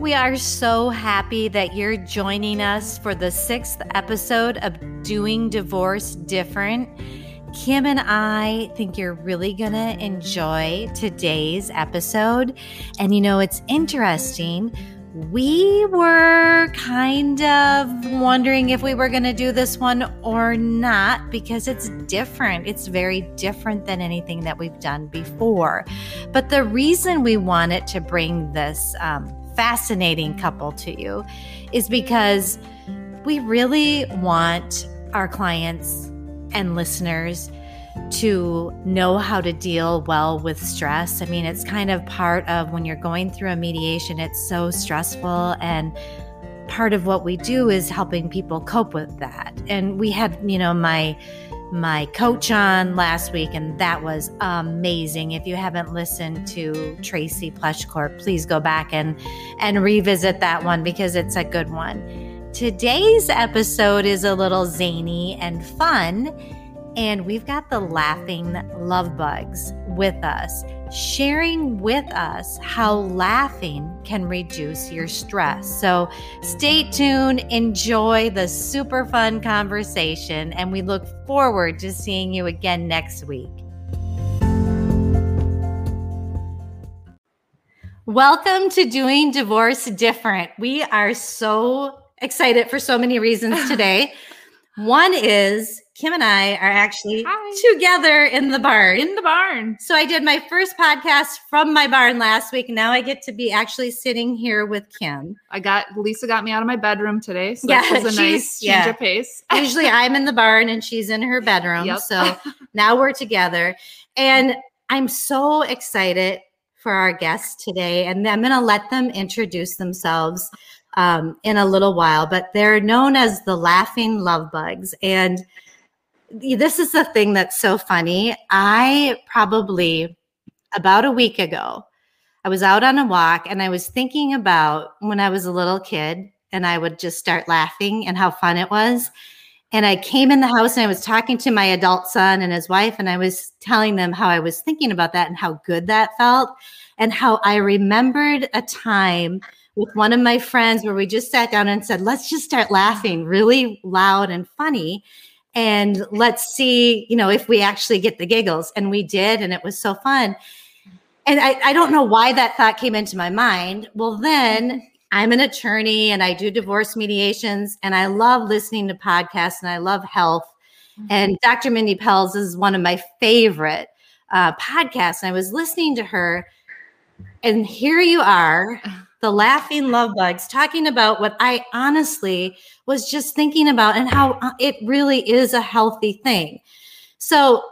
We are so happy that you're joining us for the sixth episode of Doing Divorce Different. Kim and I think you're really going to enjoy today's episode. And you know, it's interesting. We were kind of wondering if we were going to do this one or not because it's different. It's very different than anything that we've done before. But the reason we wanted to bring this um, fascinating couple to you is because we really want our clients and listeners to know how to deal well with stress. I mean, it's kind of part of when you're going through a mediation, it's so stressful. And part of what we do is helping people cope with that. And we had, you know, my my coach on last week, and that was amazing. If you haven't listened to Tracy Plushcourt, please go back and and revisit that one because it's a good one. Today's episode is a little zany and fun and we've got the laughing love bugs with us, sharing with us how laughing can reduce your stress. So stay tuned, enjoy the super fun conversation, and we look forward to seeing you again next week. Welcome to Doing Divorce Different. We are so excited for so many reasons today. One is Kim and I are actually Hi. together in the barn. In the barn. So I did my first podcast from my barn last week. Now I get to be actually sitting here with Kim. I got Lesa got me out of my bedroom today. So yeah, that was a nice change yeah. of pace. Usually I'm in the barn and she's in her bedroom. Yep. So now we're together. And I'm so excited for our guests today. And I'm going to let them introduce themselves um, in a little while, but they're known as the laughing love bugs. And this is the thing that's so funny. I probably about a week ago, I was out on a walk and I was thinking about when I was a little kid and I would just start laughing and how fun it was. And I came in the house and I was talking to my adult son and his wife, and I was telling them how I was thinking about that and how good that felt, and how I remembered a time with one of my friends where we just sat down and said, let's just start laughing really loud and funny and let's see, you know, if we actually get the giggles. And we did, and it was so fun. And I, I don't know why that thought came into my mind. Well, then I'm an attorney and I do divorce mediations, and I love listening to podcasts and I love health. Mm-hmm. And Dr. Mindy Pelz is one of my favorite uh, podcasts. And I was listening to her, and here you are the laughing love bugs talking about what I honestly was just thinking about and how uh, it really is a healthy thing. So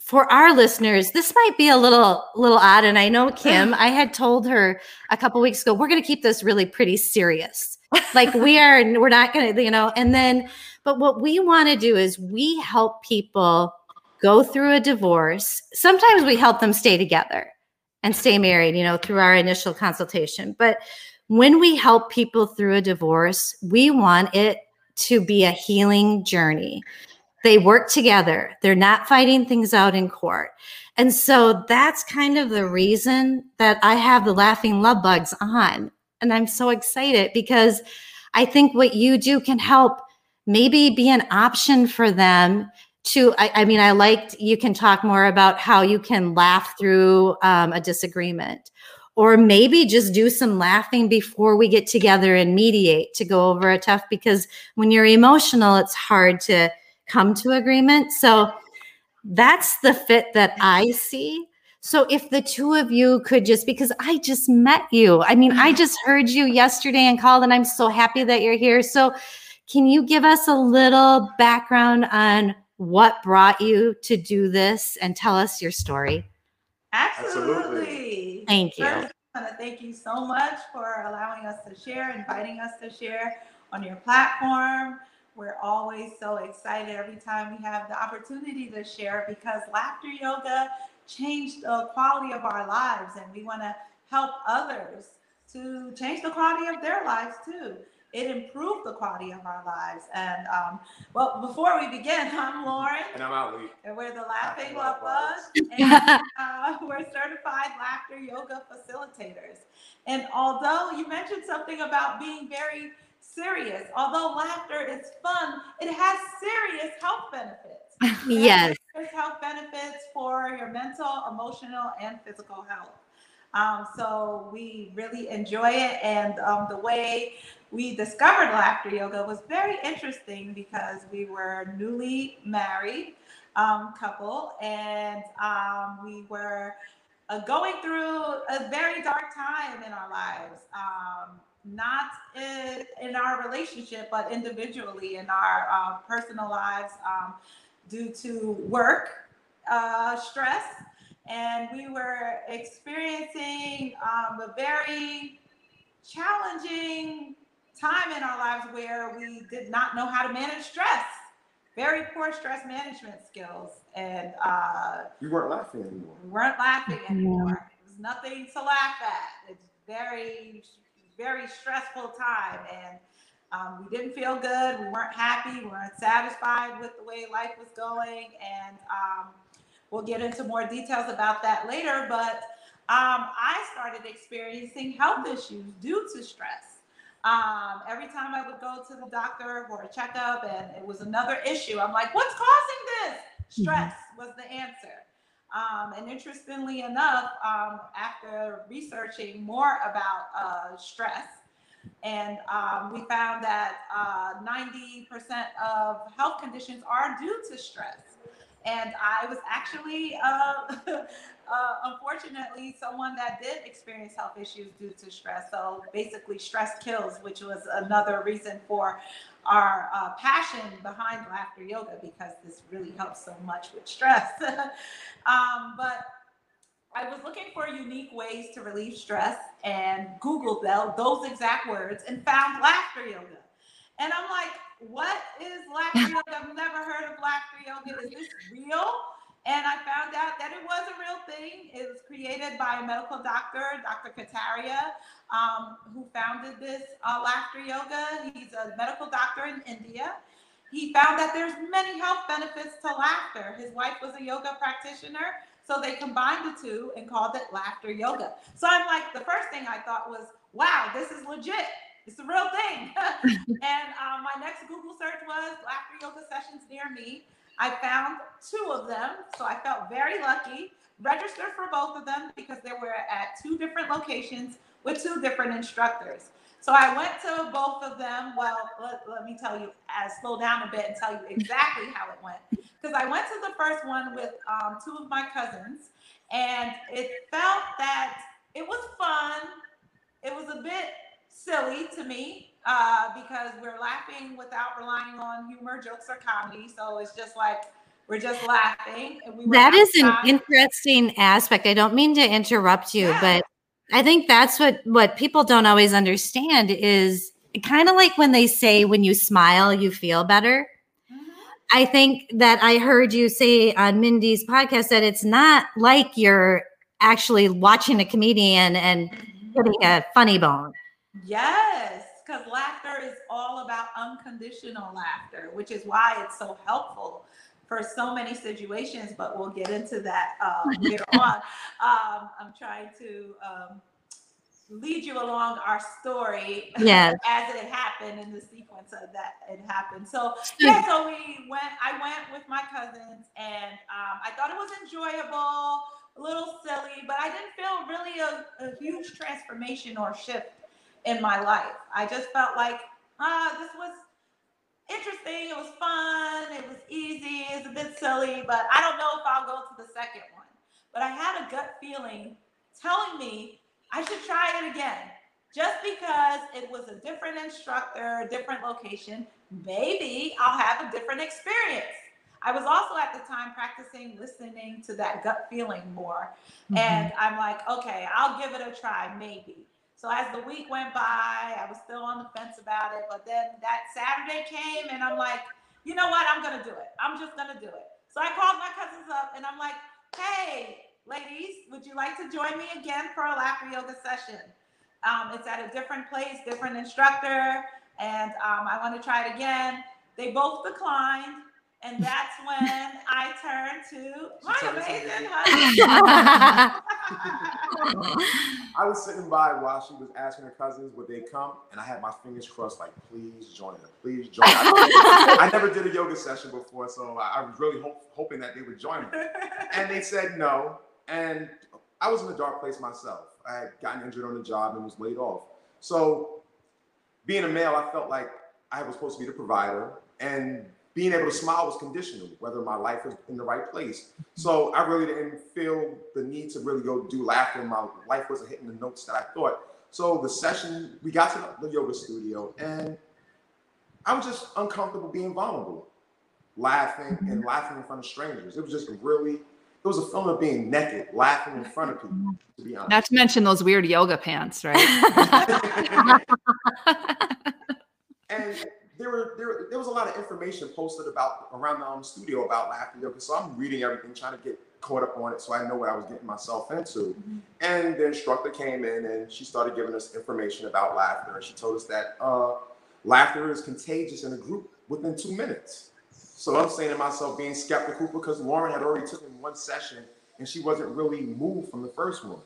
for our listeners, this might be a little little odd and I know Kim, I had told her a couple weeks ago we're going to keep this really pretty serious. Like we are we're not going to, you know, and then but what we want to do is we help people go through a divorce. Sometimes we help them stay together and stay married, you know, through our initial consultation. But when we help people through a divorce, we want it to be a healing journey. They work together, they're not fighting things out in court. And so that's kind of the reason that I have the Laughing Love Bugs on. And I'm so excited because I think what you do can help maybe be an option for them to I, I, mean i liked you can talk more about how you can laugh through um, a disagreement. Or maybe just do some laughing before we get together and mediate to go over a tough because when you're emotional it's hard to come to agreement. So that's the fit that i see. So if the two of you could just because i just met you. I mean i just heard you yesterday and called and i'm so happy that you're here. So can you give us a little background on what brought you to do this and tell us your story. Absolutely. Thank you. First, I want to thank you so much for allowing us to share, inviting us to share on your platform. We're always so excited every time we have the opportunity to share because laughter yoga changed the quality of our lives, and we want to help others to change the quality of their lives too. It improved the quality of our lives. And um, well, before we begin, I'm Lauren. And I'm Alik. And we're the Laughing Love Bugs. And uh, we're certified laughter yoga facilitators. And although you mentioned something about being very serious, although laughter is fun, it has serious health benefits. yes. There's health benefits for your mental, emotional, and physical health. Um, so we really enjoy it. And um, the way we discovered laughter yoga was very interesting because we were newly married um, couple and um, we were uh, going through a very dark time in our lives. Um, not in, in, our relationship, but individually in our uh, personal lives um, due to work uh, stress and we were experiencing um, a very challenging time in our lives where we did not know how to manage stress very poor stress management skills and uh, you weren't laughing anymore. we weren't laughing anymore. It was nothing to laugh at. It's very very stressful time and um, we didn't feel good. We weren't happy. We weren't satisfied with the way life was going and um, We'll get into more details about that later, but um, I started experiencing health issues due to stress. Um, every time I would go to the doctor for a checkup and it was another issue, I'm like, what's causing this? Mm-hmm. Stress was the answer. Um, and interestingly enough, um, after researching more about uh, stress, and um, we found that uh, 90% of health conditions are due to stress. And I was actually, uh, uh, unfortunately, someone that did experience health issues due to stress. So basically, stress kills, which was another reason for our uh, passion behind laughter yoga because this really helps so much with stress. um, but I was looking for unique ways to relieve stress and Googled those exact words and found laughter yoga. And I'm like, what is laughter yoga? I've never heard of laughter yoga. Is this real? And I found out that it was a real thing. It was created by a medical doctor, Dr. Kataria, um, who founded this uh, laughter yoga. He's a medical doctor in India. He found that there's many health benefits to laughter. His wife was a yoga practitioner, so they combined the two and called it laughter yoga. So I'm like, the first thing I thought was, wow, this is legit. It's the real thing. and um, my next Google search was laughter yoga sessions near me. I found two of them, so I felt very lucky. Registered for both of them because they were at two different locations with two different instructors. So I went to both of them. Well, let, let me tell you, I slow down a bit and tell you exactly how it went. Because I went to the first one with um, two of my cousins, and it felt that it was fun. It was a bit silly to me uh, because we're laughing without relying on humor, jokes, or comedy. So it's just like we're just laughing. We that is an interesting aspect. I don't mean to interrupt you, yeah. but I think that's what what people don't always understand is kind of like when they say when you smile you feel better. Mm-hmm. I think that I heard you say on Mindy's podcast that it's not like you're actually watching a comedian and mm-hmm. getting a funny bone. Yes, because laughter is all about unconditional laughter, which is why it's so helpful for so many situations. But we'll get into that um, later on. Um, I'm trying to um, lead you along our story yes. as it happened in the sequence of that it happened. So yeah, so we went. I went with my cousins, and um, I thought it was enjoyable, a little silly, but I didn't feel really a, a huge transformation or shift in my life. I just felt like, ah, this was interesting. It was fun. It was easy. It's a bit silly, but I don't know if I'll go to the second one. But I had a gut feeling telling me I should try it again. Just because it was a different instructor, different location, maybe I'll have a different experience. I was also at the time practicing listening to that gut feeling more. Mm-hmm. And I'm like, okay, I'll give it a try, maybe. So as the week went by, I was still on the fence about it. But then that Saturday came and I'm like, you know what? I'm going to do it. I'm just going to do it. So I called my cousins up and I'm like, hey, ladies, would you like to join me again for a laughter yoga session? Um, it's at a different place, different instructor, and um, I want to try it again. They both declined. And that's when I turned to my amazing husband. I was sitting by while she was asking her cousins would they come, and I had my fingers crossed, like, please join her, please join. I, I never did a yoga session before, so I, was really hope, hoping that they would join me. And they said no, and I was in a dark place myself. I had gotten injured on the job and was laid off. So, being a male, I felt like I was supposed to be the provider, and being able to smile was conditional, whether my life was in the right place. Mm-hmm. So I really didn't feel the need to really go do laughter. My life wasn't hitting the notes that I thought. So the session, we got to the yoga studio, and I was just uncomfortable being vulnerable, laughing and mm-hmm. laughing in front of strangers. It was just really, it was a feeling of being naked, laughing in front of people. To be honest. Not to mention those weird yoga pants, right? and there were there, there was a lot of information posted about around the um, studio about laughter yoga. So I'm reading everything, trying to get caught up on it so I know what I was getting myself into. Mm-hmm. And the instructor came in and she started giving us information about laughter. And she told us that uh, laughter is contagious in a group within two minutes. So I'm saying to myself, being skeptical because Lauren had already taken one session and she wasn't really moved from the first one.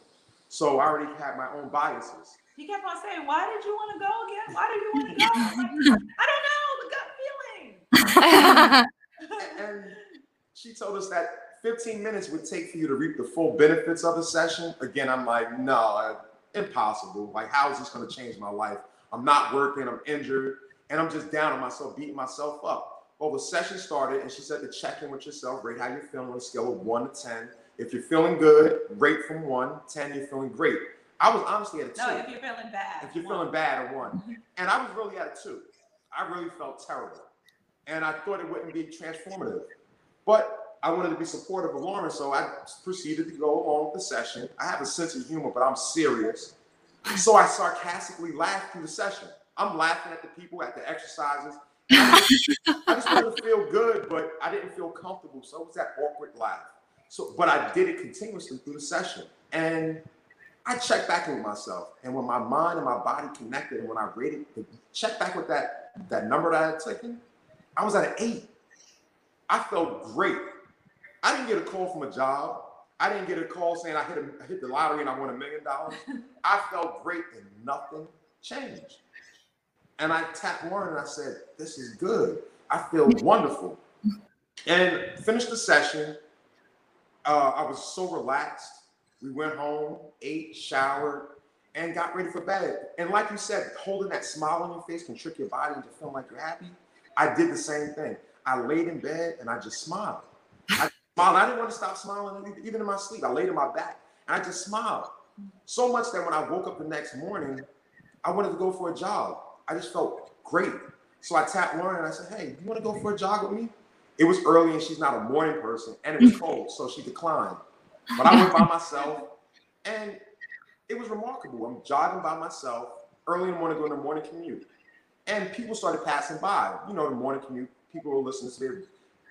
So I already had my own biases he kept on saying, "Why did you want to go again? Why did you want to go?" Like, I don't know, the gut feeling. and she told us that 15 minutes would take for you to reap the full benefits of the session. Again, I'm like, no, impossible. Like, how is this going to change my life? I'm not working. I'm injured, and I'm just down on myself, beating myself up. Well, the session started, and she said to check in with yourself, rate how you're feeling on a scale of one to 10. If you're feeling good, rate from one. 10, you're feeling great. I was honestly at a two. No, if you're feeling bad. If you're one. feeling bad, a one. Mm-hmm. And I was really at a two. I really felt terrible. And I thought it wouldn't be transformative. But I wanted to be supportive of Lauren, so I proceeded to go along with the session. I have a sense of humor, but I'm serious. So I sarcastically laughed through the session. I'm laughing at the people at the exercises. I just wanted to feel good, but I didn't feel comfortable. So it was that awkward laugh. So, but I did it continuously through the session. And I checked back with myself, and when my mind and my body connected, and when I rated, check back with that that number that I had taken, I was at an eight. I felt great. I didn't get a call from a job. I didn't get a call saying I hit a, I hit the lottery and I won a million dollars. I felt great, and nothing changed. And I tapped Lauren and I said, "This is good. I feel wonderful." And finished the session. Uh, I was so relaxed. We went home, ate, showered, and got ready for bed. And like you said, holding that smile on your face can trick your body into feeling like you're happy. I did the same thing. I laid in bed and I just smiled. I smiled. I didn't want to stop smiling even in my sleep. I laid in my back and I just smiled. So much that when I woke up the next morning, I wanted to go for a jog. I just felt great. So I tapped Lauren and I said, Hey, you want to go for a jog with me? It was early and she's not a morning person and it was cold, so she declined. But I went by myself, and it was remarkable. I'm jogging by myself early in the morning, doing the morning commute, and people started passing by. You know, the morning commute, people were listening to their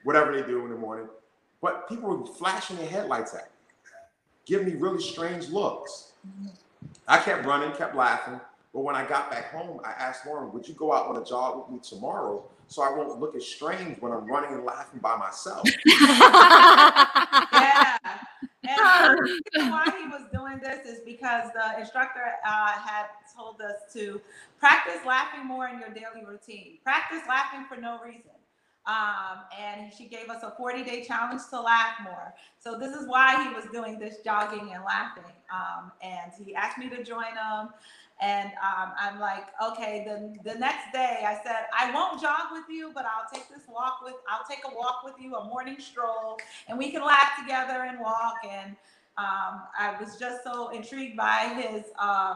whatever they do in the morning, but people were flashing their headlights at me, giving me really strange looks. I kept running, kept laughing. But when I got back home, I asked Lauren, would you go out on a jog with me tomorrow so I won't look as strange when I'm running and laughing by myself? yeah. And the reason why he was doing this is the instructor uh, had told us to practice laughing more in your daily routine. Practice laughing for no reason. Um, and she gave us a 40 day challenge to laugh more. So this is why he was doing this jogging and laughing. Um, and he asked me to join him. And um, I'm like, okay. Then the next day, I said, I won't jog with you, but I'll take this walk with. I'll take a walk with you, a morning stroll, and we can laugh together and walk. And um, I was just so intrigued by his uh,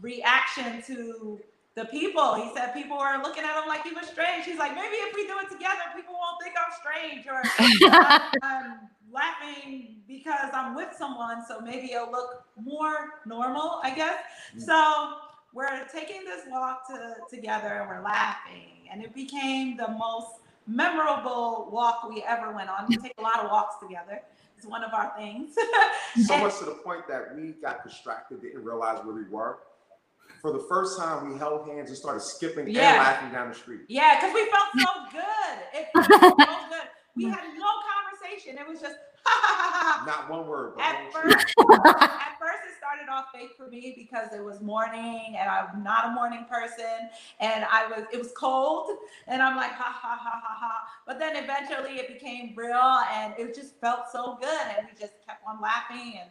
reaction to the people. He said people were looking at him like he was strange. He's like, maybe if we do it together, people won't think I'm strange or I'm laughing because I'm with someone. So maybe it'll look more normal, I guess. Mm-hmm. So we're taking this walk to, together and we're laughing. And it became the most memorable walk we ever went on. We take a lot of walks together. It's one of our things. so and, much to the point that we got distracted, didn't realize where we were. For the first time, we held hands and started skipping yeah. and laughing down the street. Yeah, because we felt so good. It felt so good. We had no conversation. It was just Not one word. At first, at first, it started off fake for me because it was morning and I'm not a morning person, and I was it was cold, and I'm like ha ha ha ha ha. But then eventually it became real, and it just felt so good, and we just kept on laughing and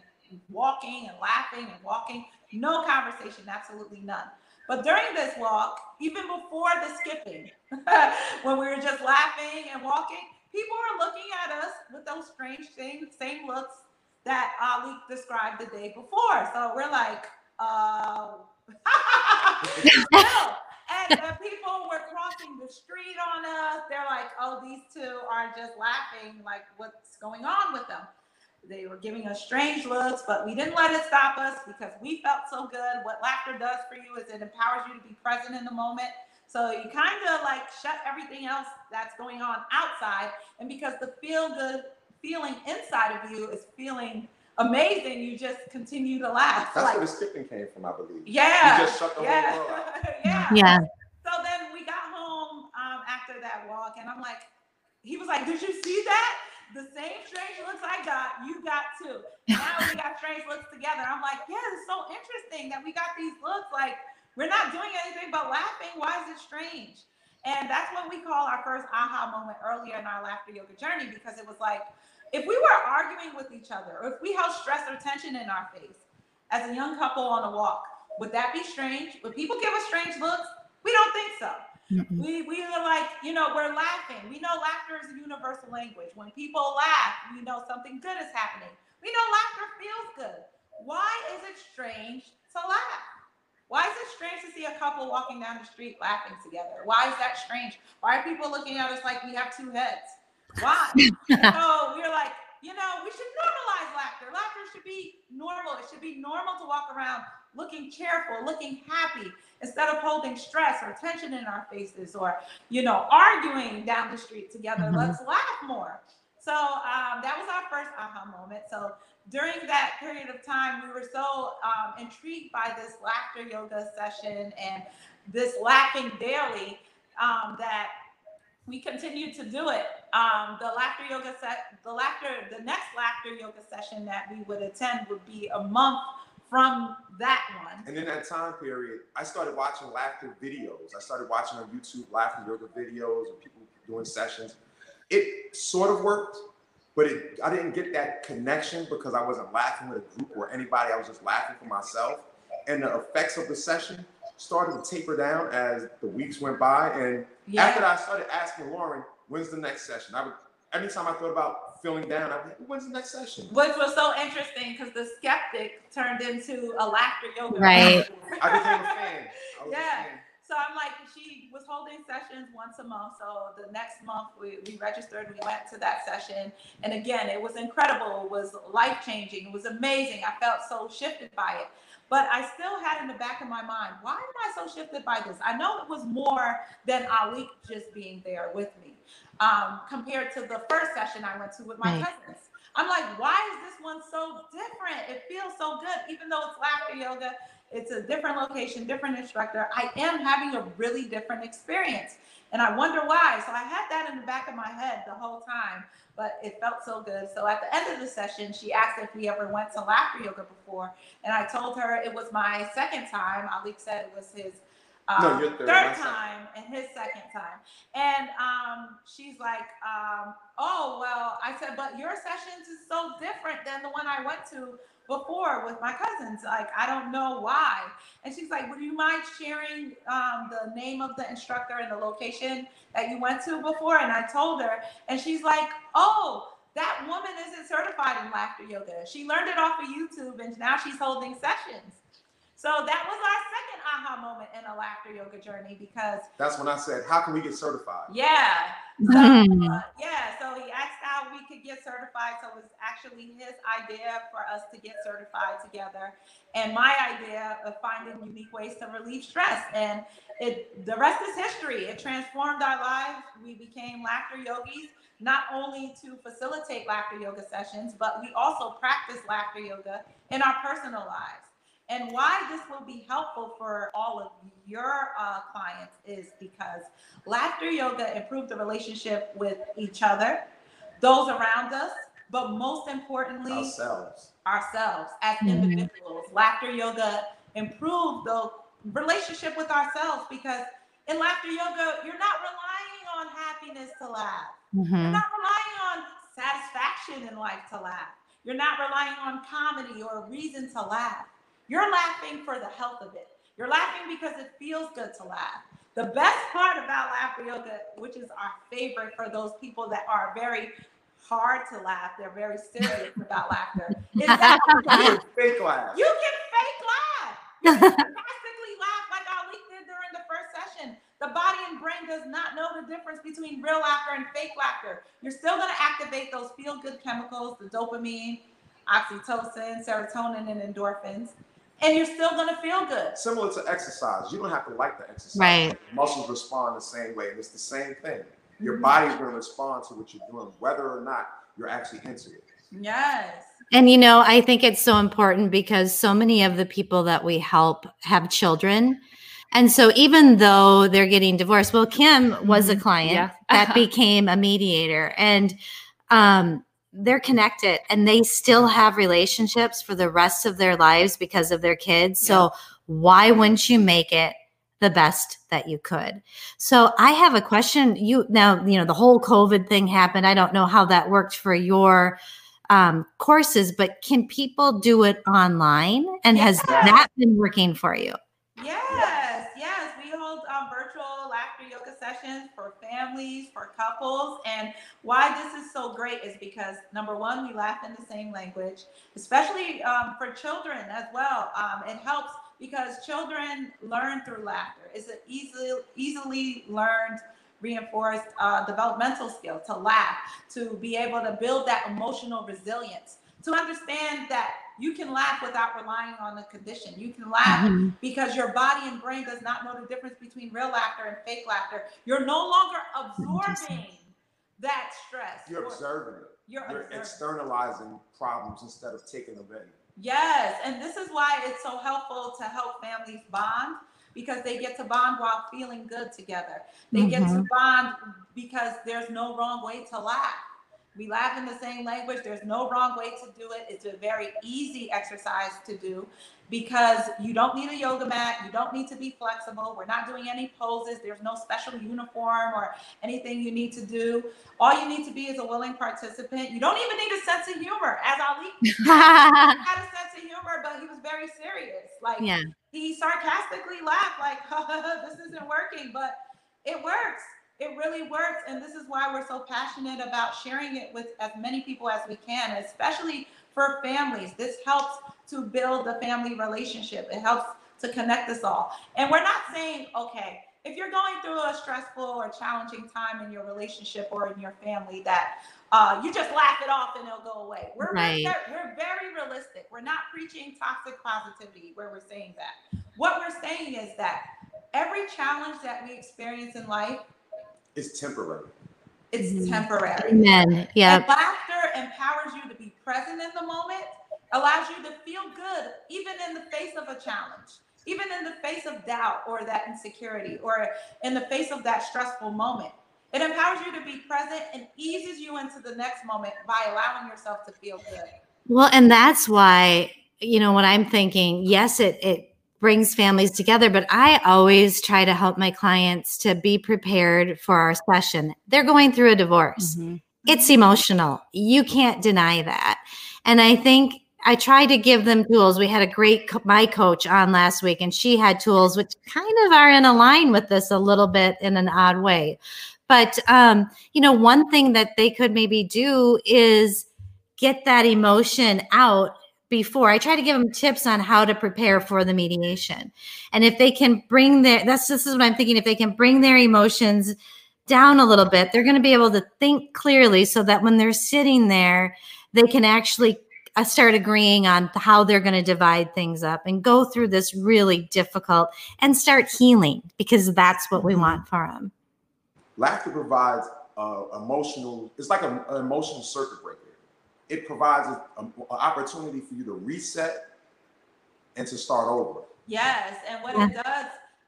walking and laughing and walking. No conversation, absolutely none. But during this walk, even before the skipping, when we were just laughing and walking, people are looking at us with those strange same same looks that Alik described the day before. So we're like, uh, no. And the people were crossing the street on us. They're like, oh, these two are just laughing, like, what's going on with them? They were giving us strange looks, but we didn't let it stop us because we felt so good. What laughter does for you is it empowers you to be present in the moment so you kind of like shut everything else that's going on outside. And because the feel good feeling inside of you is feeling amazing, you just continue to laugh. That's like, where the skipping came from, I believe. Yeah. You just shut the yeah. whole world out. yeah. Yeah. So then we got home um, after that walk, and I'm like, he was like, Did you see that? The same strange looks I got, you got too. Now we got strange looks together. I'm like, yeah, it's so interesting that we got these looks like we're not doing anything but laughing. Why is it strange? And that's what we call our first aha moment earlier in our laughter yoga journey because it was like, if we were arguing with each other, or if we held stress or tension in our face as a young couple on a walk, would that be strange? Would people give us strange looks? We don't think so. Mm-hmm. We, we are like, you know, we're laughing. We know laughter is a universal language. When people laugh, we know something good is happening. We know laughter feels good. Why is it strange to laugh? Why is it strange to see a couple walking down the street laughing together? Why is that strange? Why are people looking at us like we have two heads? Why? so we're like, you know, we should normalize laughter. Laughter should be normal. It should be normal to walk around looking cheerful, looking happy, instead of holding stress or tension in our faces or, you know, arguing down the street together. Mm-hmm. Let's laugh more. So um, that was our first aha moment. So during that period of time, we were so um, intrigued by this laughter yoga session and this laughing daily um, that we continued to do it. Um, the laughter yoga set, the laughter, the next laughter yoga session that we would attend would be a month from that one. And in that time period, I started watching laughter videos. I started watching on YouTube laughter yoga videos of people doing sessions. It sort of worked, but it, I didn't get that connection because I wasn't laughing with a group or anybody. I was just laughing for myself. And the effects of the session started to taper down as the weeks went by. And yeah. after that, I started asking Lauren, when's the next session? I would, anytime I thought about feeling down, I would, when's the next session? Which was so interesting because the skeptic turned into a laughter yoga. Right. I became a fan. yeah. So I'm like, she was holding sessions once a month. So the next month we, we registered, we went to that session. And again, it was incredible. It was life changing. It was amazing. I felt so shifted by it. But I still had in the back of my mind, why am I so shifted by this? I know it was more than Alik just being there with me um, compared to the first session I went to with my right. cousins. I'm like, why is this one so different? It feels so good, even though it's laughter yoga it's a different location, different instructor. I am having a really different experience. And I wonder why. So I had that in the back of my head the whole time, but it felt so good. So at the end of the session, she asked if we ever went to laughter yoga before. And I told her it was my second time. Alik said it was his um, no, third, third time and his second time. And um, she's like, um, oh, well, I said, but your sessions is so different than the one I went to before with my cousins. Like, I don't know why. And she's like, Would you mind sharing um, the name of the instructor and the location that you went to before? And I told her, and she's like, Oh, that woman isn't certified in laughter yoga. She learned it off of YouTube and now she's holding sessions. So that was our second aha moment. in a laughter yoga journey because that's when I said, How can we get certified? Yeah. So, uh, yeah, so he asked how we could get certified. So it was actually his idea for us to get certified together, and my idea of finding unique ways to relieve stress. And it, the rest is history. It transformed our lives. We became laughter yogis, not only to facilitate laughter yoga sessions, but we also practice laughter yoga in our personal lives. And why this will be helpful for all of your uh, clients is because laughter yoga improves the relationship with each other, those around us, but most importantly, ourselves. Ourselves as mm-hmm. individuals. Laughter yoga improves the relationship with ourselves because in laughter yoga, you're not relying on happiness to laugh. Mm-hmm. You're not relying on satisfaction in life to laugh. You're not relying on comedy or a reason to laugh. You're laughing for the health of it. You're laughing because it feels good to laugh. The best part about laughter yoga, which is our favorite for those people that are very hard to laugh, they're very serious about laughter, is that you can fake laugh. You can fake laugh. You can fantastically laugh like Alik did during the first session. The body and brain does not know the difference between real laughter and fake laughter. You're still going to activate those feel good chemicals, the dopamine, oxytocin, serotonin, and endorphins and you're still going to feel good. Similar to exercise, you don't have to like the exercise. Right. Muscles respond the same way, and it's the same thing. Your mm-hmm. body's going to respond to what you're doing, whether or not you're actually into it. Yes. And you know, I think it's so important because so many of the people that we help have children. And so even though they're getting divorced, well, Kim was a mm-hmm. client yeah. that became a mediator. And um, they're connected and they still have relationships for the rest of their lives because of their kids. So why wouldn't you make it the best that you could? So I have a question. You now, you know, the whole COVID thing happened. I don't know how that worked for your um, courses, but can people do it online? And has that been working for you? Yes, yes. We hold um, virtual laughter yoga sessions for families, for couples. And why this is so great is because number one, we laugh in the same language, especially um, for children as well. Um, it helps because children learn through laughter. It's an easily easily learned reinforced uh, developmental skill to laugh, to be able to build that emotional resilience, to understand that you can laugh without relying on the condition. You can laugh mm-hmm. because your body and brain does not know the difference between real laughter and fake laughter. You're no longer absorbing that stress. You're observing it. You're, you're externalizing problems instead of taking them in. Yes, and this is why it's so helpful to help families bond because they get to bond while feeling good together. They mm-hmm. get to mm-hmm. bond because there's no wrong way to laugh. We laugh in the same language. There's no wrong way to do it. It's a very easy exercise to do because you don't need a yoga mat. You don't need to be flexible. We're not doing any poses. There's no special uniform or anything you need to do. All you need to be is a willing participant. You don't even need a sense of humor. As Alik had a sense of humor, but he was very serious. Like yeah. he sarcastically laughed, like, this isn't working, but it works it really works and this is why we're so passionate about sharing it with as many people as we can especially for families. This helps to build the family relationship. It helps to connect us all. And we're not saying okay if you're going through a stressful or challenging time in your relationship or in your family that uh, you just laugh it off and it'll go away. We're, right. we're very realistic. We're not preaching toxic positivity where we're saying that. What we're saying is that every challenge that we experience in life it's temporary. It's mm-hmm. temporary. Amen. Yeah. laughter empowers you to be present in the moment, allows you to feel good, even in the face of a challenge, even in the face of doubt or that insecurity, or in the face of that stressful moment. It empowers you to be present and eases you into the next moment by allowing yourself to feel good. Well, and that's why, you know, when I'm thinking, yes, it it brings families together but i always try to help my clients to be prepared for our session. They're going through a divorce. Mm-hmm. it's emotional. You can't deny that. And i think i try to give them tools. We had a great my coach on last week and she had tools which kind of are in a line with this a little bit in an odd way. But um, you know one thing that they could maybe do is get that emotion out before. I try to give them tips on how to prepare for the mediation. And if they can bring their that's this is what I'm thinking if they can bring their emotions down a little bit, they're going to be able to think clearly so that when they're sitting there, they can actually uh, start agreeing on how they're going to divide things up and go through this really difficult and start healing because that's what we mm-hmm. want for them. Laughter provides uh, emotional, it's like a, an emotional circuit breaker. It provides an opportunity for you to reset and to start over. Yes. And what yeah. it does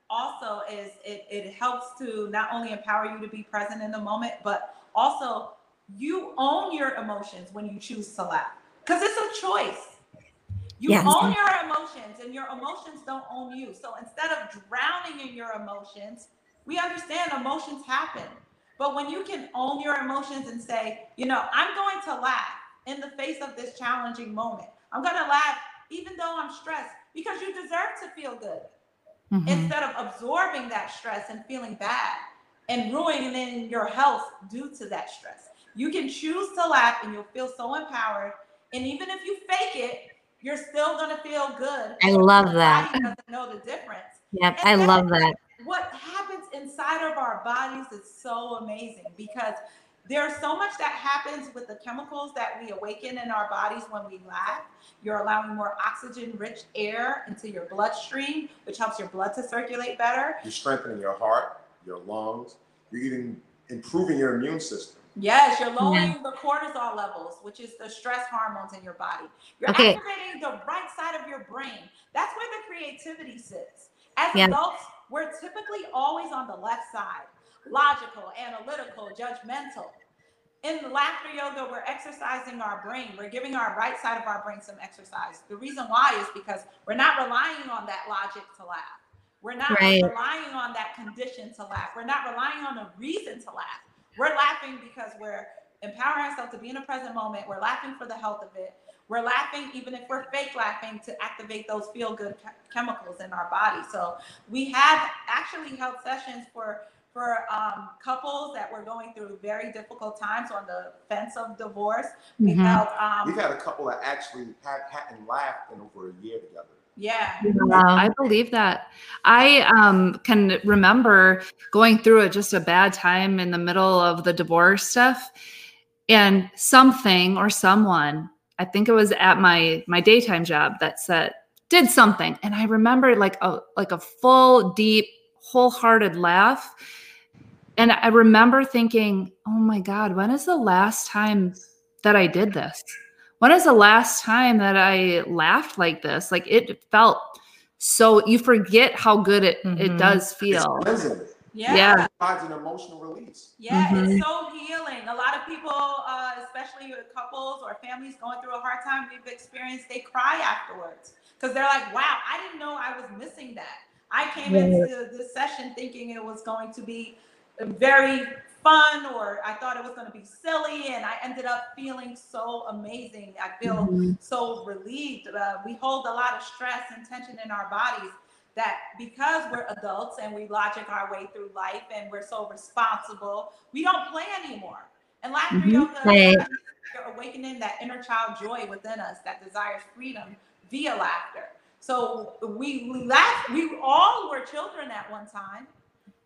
also is it, it helps to not only empower you to be present in the moment, but also you own your emotions when you choose to laugh because it's a choice. You yes. own your emotions and your emotions don't own you. So instead of drowning in your emotions, we understand emotions happen. But when you can own your emotions and say, you know, I'm going to laugh in the face of this challenging moment. I'm going to laugh even though I'm stressed because you deserve to feel good mm-hmm. instead of absorbing that stress and feeling bad and ruining your health due to that stress. You can choose to laugh and you'll feel so empowered. And even if you fake it, you're still going to feel good. I love that. doesn't know the difference. Yep, and I love that. What happens inside of our bodies is so amazing because there's so much that happens with the chemicals that we awaken in our bodies when we laugh. You're allowing more oxygen rich air into your bloodstream, which helps your blood to circulate better. You're strengthening your heart, your lungs. You're even improving your immune system. Yes, you're lowering yeah. the cortisol levels, which is the stress hormones in your body. You're okay. activating the right side of your brain. That's where the creativity sits. As yeah. adults, we're typically always on the left side logical, analytical, judgmental. In laughter yoga, we're exercising our brain. We're giving our right side of our brain some exercise. The reason why is because we're not relying on that logic to laugh. We're not right. relying on that condition to laugh. We're not relying on a reason to laugh. We're laughing because we're empowering ourselves to be in a present moment. We're laughing for the health of it. We're laughing, even if we're fake laughing, to activate those feel good chemicals in our body. So we have actually held sessions for for um, couples that were going through very difficult times on the fence of divorce. We mm-hmm. felt um, we've had a couple that actually had hadn't laughed in over a year together. Yeah. I believe that. I um, can remember going through it just a bad time in the middle of the divorce stuff and something or someone, I think it was at my my daytime job that said did something and I remember like a like a full deep wholehearted laugh and I remember thinking, oh my God, when is the last time that I did this? When is the last time that I laughed like this? Like it felt so you forget how good it mm-hmm. it does feel. Yeah. yeah. It provides an emotional release. Yeah, mm-hmm. it's so healing. A lot of people, uh, especially couples or families going through a hard time we've experienced, they cry afterwards because they're like, wow, I didn't know I was missing that. I came yeah. into this session thinking it was going to be very fun or I thought it was going to be silly and I ended up feeling so amazing. I feel mm-hmm. so relieved. Uh, we hold a lot of stress and tension in our bodies that because we're adults and we logic our way through life and we're so responsible, we don't play anymore. And laughter mm-hmm. yoga right. awakening that inner child joy within us that desires freedom via laughter. So we, we laugh, we all were children at one time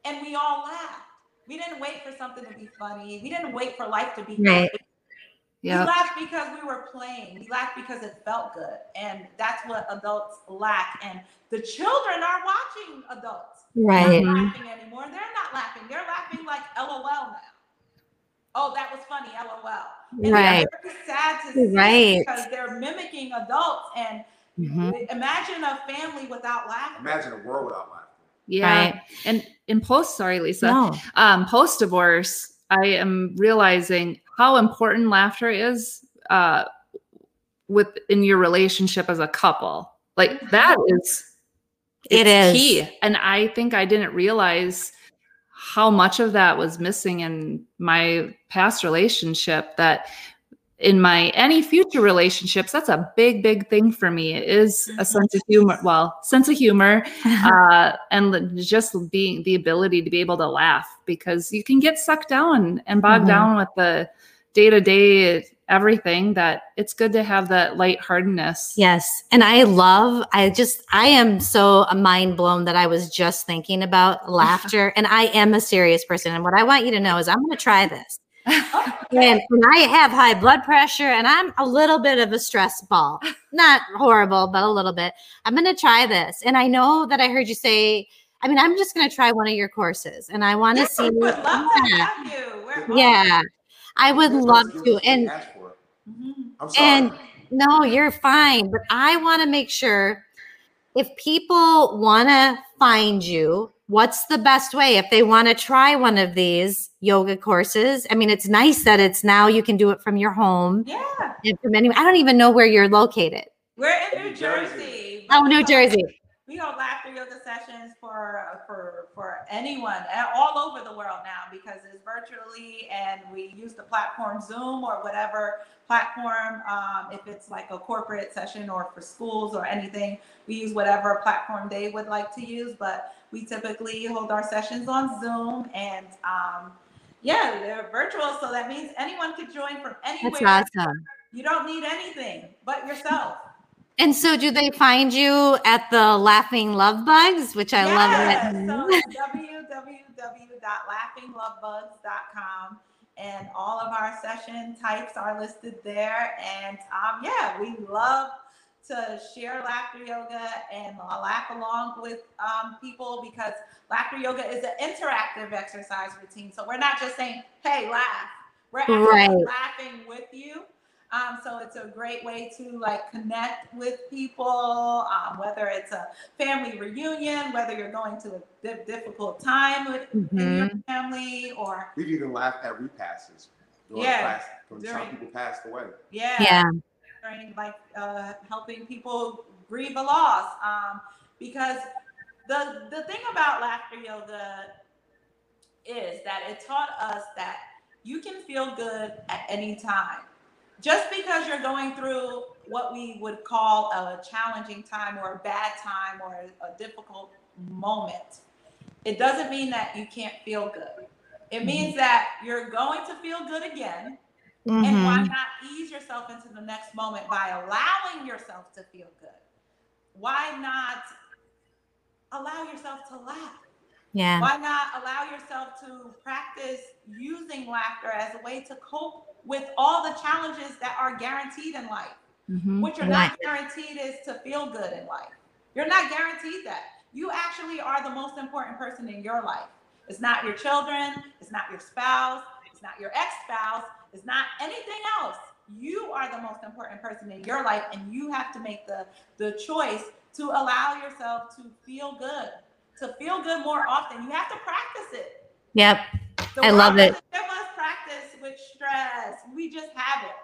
and we all laughed. We didn't wait for something to be funny. We didn't wait for life to be right. Yeah. We laughed because we were playing. We laughed because it felt good. And that's what adults lack. And the children are watching adults. Right. They're not laughing anymore. They're not laughing. They're laughing like LOL now. Oh, that was funny, LOL. And right. very sad to see right. because they're mimicking adults. And mm-hmm. imagine a family without laughing. Imagine a world without laughing. Yeah. Right. And in post, sorry, Lesa, no. um, post divorce, I am realizing how important laughter is uh, with in your relationship as a couple. Like that is it is key. And I think I didn't realize how much of that was missing in my past relationship that in my any future relationships that's a big big thing for me it is a sense of humor well sense of humor uh, and just being the ability to be able to laugh because you can get sucked down and bogged mm-hmm. down with the day to day everything that it's good to have that lightheartedness. Yes. And I love, I just, I am so mind blown that I was just thinking about laughter. and I am a serious person. And what I want you to know is I'm going to try this. And, and, I have high blood pressure and I'm a little bit of a stress ball. Not horrible, but a little bit. I'm going to try this. And I know that I heard you say, I mean, I'm just going to try one of your courses and I want to see. Yeah. yeah. I would love to. And mm-hmm. I'm sorry. And no, you're fine. But I want to make sure if people want to find you, what's the best way if they want to try one of these yoga courses? I mean, it's nice that it's now you can do it from your home. Yeah. And from anywhere. I don't even know where you're located. We're in New Jersey. Oh, New Jersey. We hold laughter yoga sessions for for for anyone all over the world now because it's virtually and we use the platform Zoom or whatever platform. Um, if it's like a corporate session or for schools or anything, we use whatever platform they would like to use. But we typically hold our sessions on Zoom and um, yeah, they're virtual, so that means anyone could join from anywhere. That's awesome. You don't need anything but yourself. And so, do they find you at the Laughing Love Bugs, which I yes. love it? So www.laughinglovebugs.com, and all of our session types are listed there. And um, yeah, we love to share laughter yoga and laugh along with um, people because laughter yoga is an interactive exercise routine. So we're not just saying, "Hey, laugh." We're actually right. laughing with you um, so it's a great way to like connect with people, um, whether it's a family reunion, whether you're going to a difficult time with mm-hmm. your family, or we've even laughed at repasses. Yeah, class, when some people passed away. Yeah, yeah, during like uh, helping people grieve a loss, um, because the the thing about laughter yoga is that it taught us that you can feel good at any time just because you're going through what we would call a challenging time or a bad time or a, difficult moment, it doesn't mean that you can't feel good. It mm-hmm. means that you're going to feel good again. Mm-hmm. And why not ease yourself into the next moment by allowing yourself to feel good? Why not allow yourself to laugh? Yeah. Why not allow yourself to practice using laughter as a way to cope with all the challenges that are guaranteed in life. Mm-hmm. What you're not guaranteed is to feel good in life. You're not guaranteed that. You actually are the most important person in your life. It's not your children, it's not your spouse, it's not your ex spouse, it's not anything else. You are the most important person in your life, and you have to make the, the choice to allow yourself to feel good, to feel good more often. You have to practice it. Yep. The I love it. Give us practice with stress. We just have it.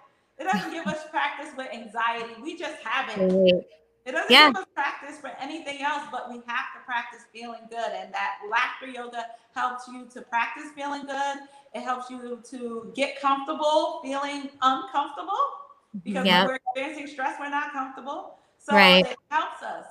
It doesn't give us practice with anxiety. We just have it. It doesn't yeah. give us practice for anything else, but we have to practice feeling good. And that laughter yoga helps you to practice feeling good. It helps you to get comfortable feeling uncomfortable because yep. when we're experiencing stress, we're not comfortable. So right. it helps us.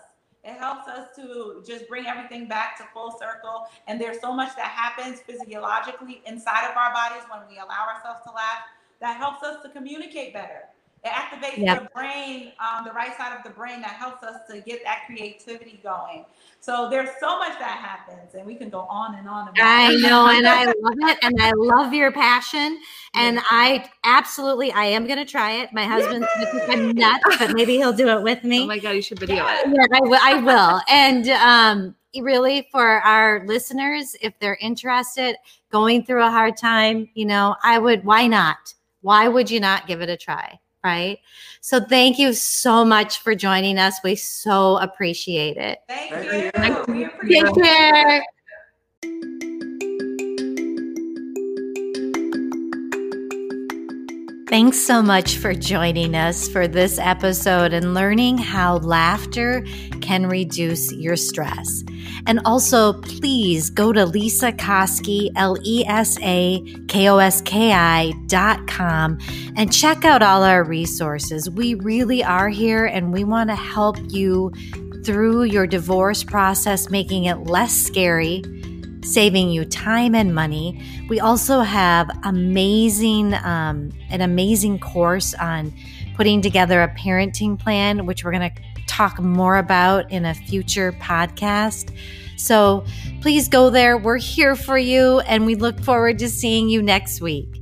It helps us to just bring everything back to full circle. And there's so much that happens physiologically inside of our bodies when we allow ourselves to laugh that helps us to communicate better. It activates yep. the brain, um, the right side of the brain that helps us to get that creativity going. So there's so much that happens, and we can go on and on. About I know, and I love it, and I love your passion, and I absolutely, I am going to try it. My husband's I'm nuts, but maybe he'll do it with me. Oh my god, you should video yeah. it. Yeah, I, w- I will, and um, really for our listeners, if they're interested, going through a hard time, you know, I would. Why not? Why would you not give it a try? Right? So thank you so much for joining us. We so appreciate it. Thank, thank you. you. Take care. Thanks so much for joining us for this episode and learning how laughter can reduce your stress. And also, please go to Lesa Koski, L E S A K O S K I dot com and check out all our resources. We really are here and we want to help you through your divorce process, making it less scary saving you time and money. We also have amazing, um, an amazing course on putting together a parenting plan, which we're going to talk more about in a future podcast. So please go there. We're here for you, and we look forward to seeing you next week.